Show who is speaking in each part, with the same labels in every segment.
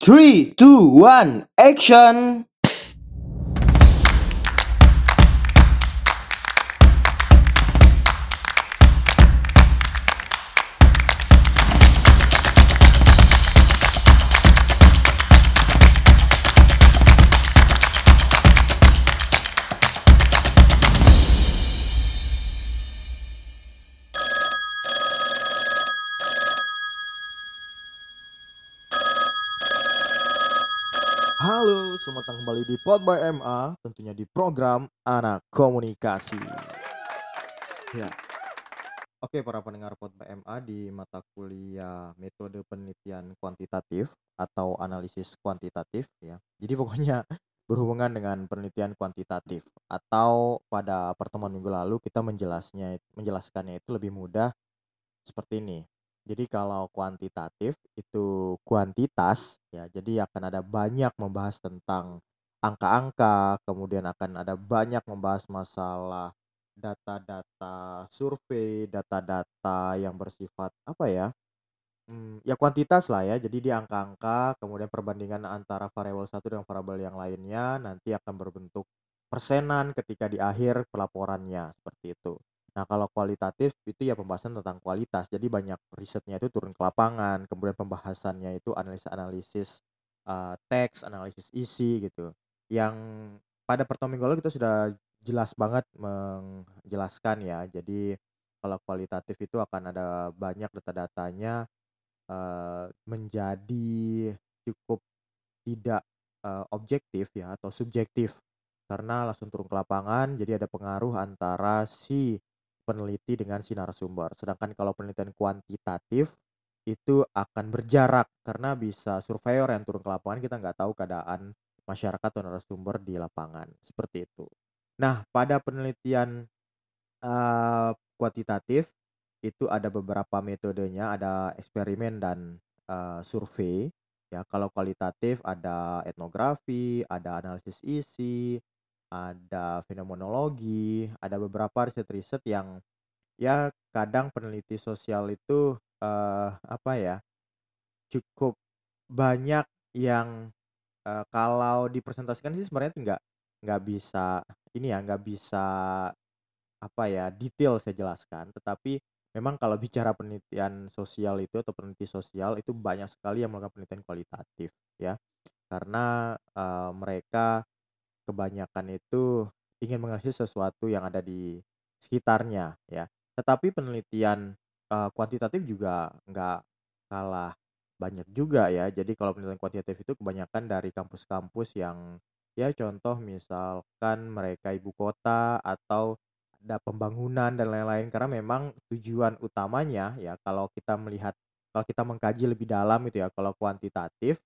Speaker 1: Three, two, one, action!
Speaker 2: Di Pod by MA, tentunya di program Anak Komunikasi. Ya. Oke, para pendengar Pod by MA di mata kuliah Metode Penelitian Kuantitatif atau Analisis Kuantitatif ya. Jadi pokoknya berhubungan dengan penelitian kuantitatif atau pada pertemuan minggu lalu kita menjelasnya menjelaskannya itu lebih mudah seperti ini. Jadi kalau kuantitatif itu kuantitas ya, jadi akan ada banyak membahas tentang angka-angka, kemudian akan ada banyak membahas masalah data-data survei, data-data yang bersifat apa ya? Hmm, ya kuantitas lah ya. Jadi di angka-angka, kemudian perbandingan antara variabel satu dengan variabel yang lainnya nanti akan berbentuk persenan ketika di akhir pelaporannya seperti itu. Nah, kalau kualitatif itu ya pembahasan tentang kualitas. Jadi banyak risetnya itu turun ke lapangan, kemudian pembahasannya itu analisis-analisis uh, teks, analisis isi gitu. Yang pada pertemuan minggu lalu kita sudah jelas banget menjelaskan ya. Jadi kalau kualitatif itu akan ada banyak data-datanya uh, menjadi cukup tidak uh, objektif ya atau subjektif karena langsung turun ke lapangan jadi ada pengaruh antara si peneliti dengan si narasumber. Sedangkan kalau penelitian kuantitatif itu akan berjarak karena bisa surveyor yang turun ke lapangan kita nggak tahu keadaan masyarakat atau narasumber di lapangan seperti itu. Nah pada penelitian uh, kuantitatif itu ada beberapa metodenya, ada eksperimen dan uh, survei. Ya kalau kualitatif ada etnografi, ada analisis isi, ada fenomenologi, ada beberapa riset-riset yang ya kadang peneliti sosial itu uh, apa ya cukup banyak yang uh, kalau dipresentasikan sih sebenarnya nggak nggak bisa ini ya nggak bisa apa ya detail saya jelaskan tetapi memang kalau bicara penelitian sosial itu atau peneliti sosial itu banyak sekali yang melakukan penelitian kualitatif ya karena uh, mereka kebanyakan itu ingin menganalisis sesuatu yang ada di sekitarnya ya. Tetapi penelitian uh, kuantitatif juga nggak kalah banyak juga ya. Jadi kalau penelitian kuantitatif itu kebanyakan dari kampus-kampus yang ya contoh misalkan mereka ibu kota atau ada pembangunan dan lain-lain karena memang tujuan utamanya ya kalau kita melihat kalau kita mengkaji lebih dalam itu ya kalau kuantitatif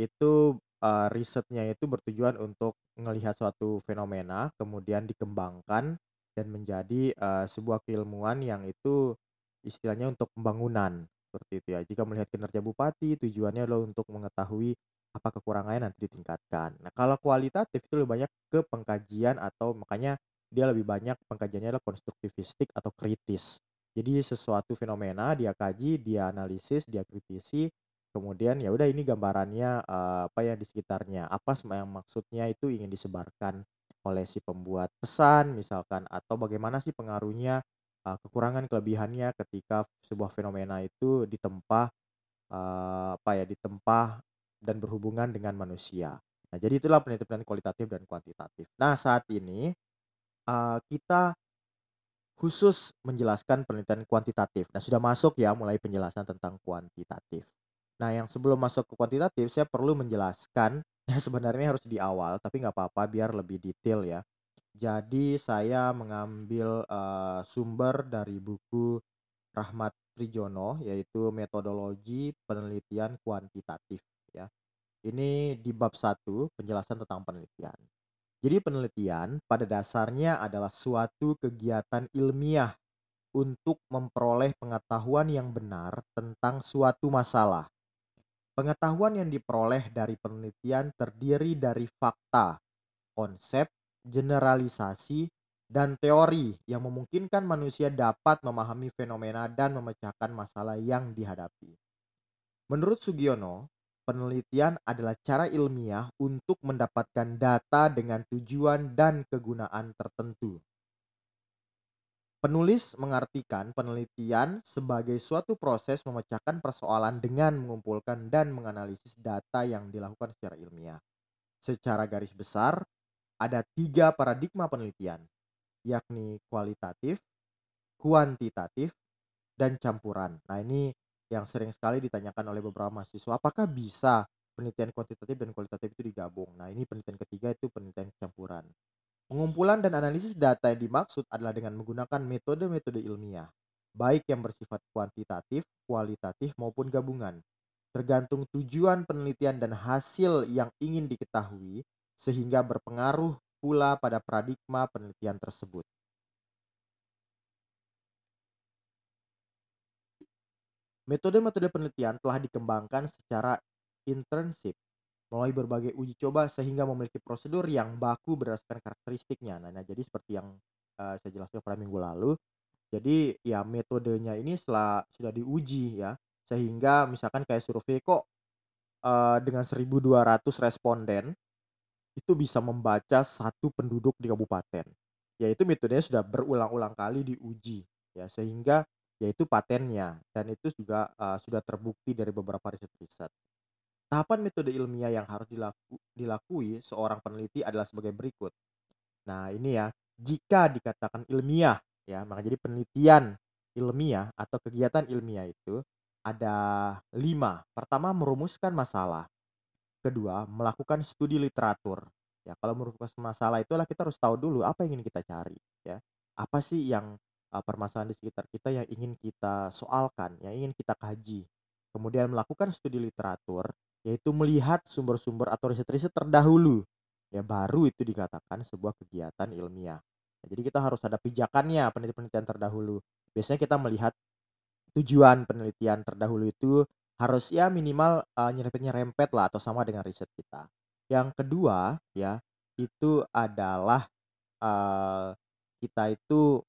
Speaker 2: itu uh, risetnya itu bertujuan untuk melihat suatu fenomena, kemudian dikembangkan dan menjadi uh, sebuah keilmuan yang itu istilahnya untuk pembangunan seperti itu ya. Jika melihat kinerja bupati, tujuannya adalah untuk mengetahui apa kekurangannya nanti ditingkatkan. Nah, kalau kualitatif itu lebih banyak ke pengkajian atau makanya dia lebih banyak pengkajiannya adalah konstruktivistik atau kritis. Jadi sesuatu fenomena dia kaji, dia analisis, dia kritisi, kemudian ya udah ini gambarannya uh, apa yang di sekitarnya apa yang maksudnya itu ingin disebarkan oleh si pembuat pesan misalkan atau bagaimana sih pengaruhnya uh, kekurangan kelebihannya ketika sebuah fenomena itu ditempa uh, apa ya ditempa dan berhubungan dengan manusia nah jadi itulah penelitian kualitatif dan kuantitatif nah saat ini uh, kita khusus menjelaskan penelitian kuantitatif. Nah, sudah masuk ya mulai penjelasan tentang kuantitatif. Nah, yang sebelum masuk ke kuantitatif, saya perlu menjelaskan, ya sebenarnya harus di awal, tapi nggak apa-apa biar lebih detail ya. Jadi saya mengambil uh, sumber dari buku Rahmat Trijono, yaitu metodologi penelitian kuantitatif ya. Ini di bab 1, penjelasan tentang penelitian. Jadi penelitian pada dasarnya adalah suatu kegiatan ilmiah untuk memperoleh pengetahuan yang benar tentang suatu masalah Pengetahuan yang diperoleh dari penelitian terdiri dari fakta, konsep, generalisasi, dan teori yang memungkinkan manusia dapat memahami fenomena dan memecahkan masalah yang dihadapi. Menurut Sugiono, Penelitian adalah cara ilmiah untuk mendapatkan data dengan tujuan dan kegunaan tertentu. Penulis mengartikan penelitian sebagai suatu proses memecahkan persoalan dengan mengumpulkan dan menganalisis data yang dilakukan secara ilmiah. Secara garis besar, ada tiga paradigma penelitian, yakni kualitatif, kuantitatif, dan campuran. Nah, ini yang sering sekali ditanyakan oleh beberapa mahasiswa, apakah bisa penelitian kuantitatif dan kualitatif itu digabung? Nah, ini penelitian ketiga itu penelitian campuran. Pengumpulan dan analisis data yang dimaksud adalah dengan menggunakan metode-metode ilmiah, baik yang bersifat kuantitatif, kualitatif, maupun gabungan. Tergantung tujuan penelitian dan hasil yang ingin diketahui, sehingga berpengaruh pula pada paradigma penelitian tersebut. Metode-metode penelitian telah dikembangkan secara intensif melalui berbagai uji coba sehingga memiliki prosedur yang baku berdasarkan karakteristiknya. Nah, nah jadi seperti yang uh, saya jelaskan pada minggu lalu, jadi ya metodenya ini setelah sudah diuji ya, sehingga misalkan kayak survei kok uh, dengan 1.200 responden itu bisa membaca satu penduduk di kabupaten. Yaitu metodenya sudah berulang-ulang kali diuji ya sehingga yaitu patennya dan itu juga uh, sudah terbukti dari beberapa riset-riset. Tahapan metode ilmiah yang harus dilaku, dilakui seorang peneliti adalah sebagai berikut. Nah, ini ya, jika dikatakan ilmiah ya, maka jadi penelitian ilmiah atau kegiatan ilmiah itu ada lima. Pertama, merumuskan masalah. Kedua, melakukan studi literatur. Ya, kalau merumuskan masalah itulah kita harus tahu dulu apa yang ingin kita cari. Ya, apa sih yang uh, permasalahan di sekitar kita yang ingin kita soalkan, yang ingin kita kaji. Kemudian melakukan studi literatur, yaitu melihat sumber-sumber atau riset-riset terdahulu. Ya baru itu dikatakan sebuah kegiatan ilmiah. Nah, jadi kita harus ada pijakannya penelitian-penelitian terdahulu. Biasanya kita melihat tujuan penelitian terdahulu itu harus ya minimal uh, nyerempet-nyerempet lah atau sama dengan riset kita. Yang kedua ya itu adalah uh, kita itu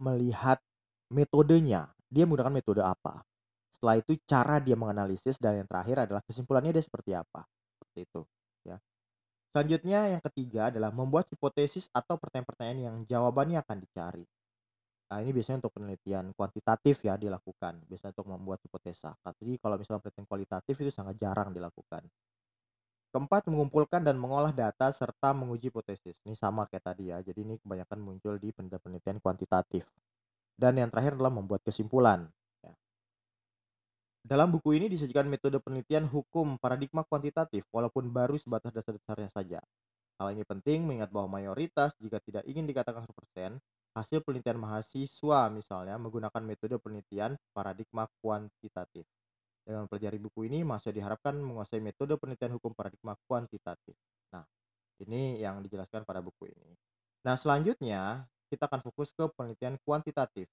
Speaker 2: melihat metodenya. Dia menggunakan metode apa. Setelah itu cara dia menganalisis dan yang terakhir adalah kesimpulannya dia seperti apa. Seperti itu, ya. Selanjutnya yang ketiga adalah membuat hipotesis atau pertanyaan-pertanyaan yang jawabannya akan dicari. Nah, ini biasanya untuk penelitian kuantitatif ya dilakukan, biasanya untuk membuat hipotesa. Tapi kalau misalnya penelitian kualitatif itu sangat jarang dilakukan. Keempat, mengumpulkan dan mengolah data serta menguji hipotesis. Ini sama kayak tadi ya. Jadi ini kebanyakan muncul di penelitian-penelitian kuantitatif. Dan yang terakhir adalah membuat kesimpulan. Ya. Dalam buku ini disajikan metode penelitian hukum paradigma kuantitatif, walaupun baru sebatas dasar-dasarnya saja. Hal ini penting mengingat bahwa mayoritas, jika tidak ingin dikatakan 100%, hasil penelitian mahasiswa misalnya menggunakan metode penelitian paradigma kuantitatif. Dengan mempelajari buku ini, masih diharapkan menguasai metode penelitian hukum paradigma kuantitatif. Nah, ini yang dijelaskan pada buku ini. Nah, selanjutnya kita akan fokus ke penelitian kuantitatif.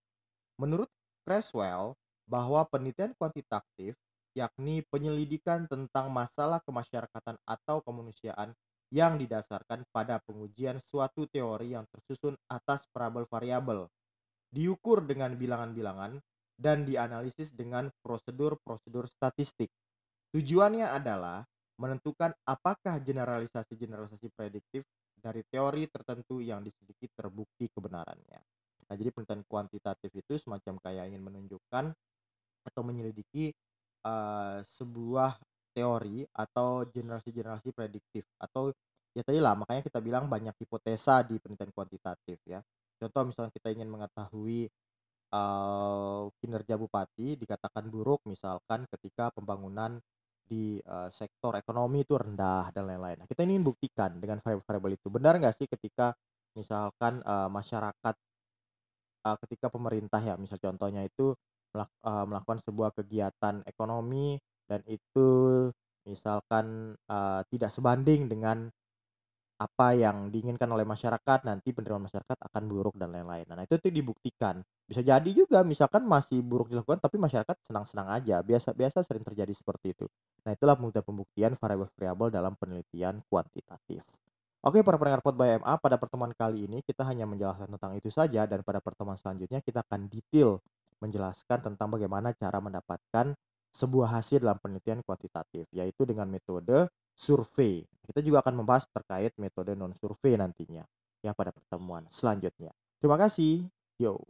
Speaker 2: Menurut Creswell, bahwa penelitian kuantitatif yakni penyelidikan tentang masalah kemasyarakatan atau kemanusiaan yang didasarkan pada pengujian suatu teori yang tersusun atas parabel variabel, diukur dengan bilangan-bilangan, dan dianalisis dengan prosedur-prosedur statistik. Tujuannya adalah menentukan apakah generalisasi-generalisasi prediktif dari teori tertentu yang diselidiki terbukti kebenarannya. Nah, jadi penelitian kuantitatif itu semacam kayak ingin menunjukkan atau menyelidiki uh, sebuah teori atau generasi-generasi prediktif atau ya tadi lah makanya kita bilang banyak hipotesa di penelitian kuantitatif ya. Contoh misalnya kita ingin mengetahui uh, kinerja bupati dikatakan buruk misalkan ketika pembangunan di uh, sektor ekonomi itu rendah dan lain-lain. Nah, kita ini buktikan dengan variabel-variabel itu. Benar nggak sih ketika misalkan uh, masyarakat uh, ketika pemerintah ya, misal contohnya itu melak melakukan sebuah kegiatan ekonomi dan itu misalkan uh, tidak sebanding dengan apa yang diinginkan oleh masyarakat nanti penerimaan masyarakat akan buruk dan lain-lain. Nah itu tuh dibuktikan. Bisa jadi juga misalkan masih buruk dilakukan tapi masyarakat senang-senang aja. Biasa-biasa sering terjadi seperti itu. Nah itulah mudah pembuktian variabel-variabel dalam penelitian kuantitatif. Oke para pendengar Pod by MA, pada pertemuan kali ini kita hanya menjelaskan tentang itu saja dan pada pertemuan selanjutnya kita akan detail menjelaskan tentang bagaimana cara mendapatkan sebuah hasil dalam penelitian kuantitatif, yaitu dengan metode survei. Kita juga akan membahas terkait metode non-survei nantinya ya pada pertemuan selanjutnya. Terima kasih. Yo.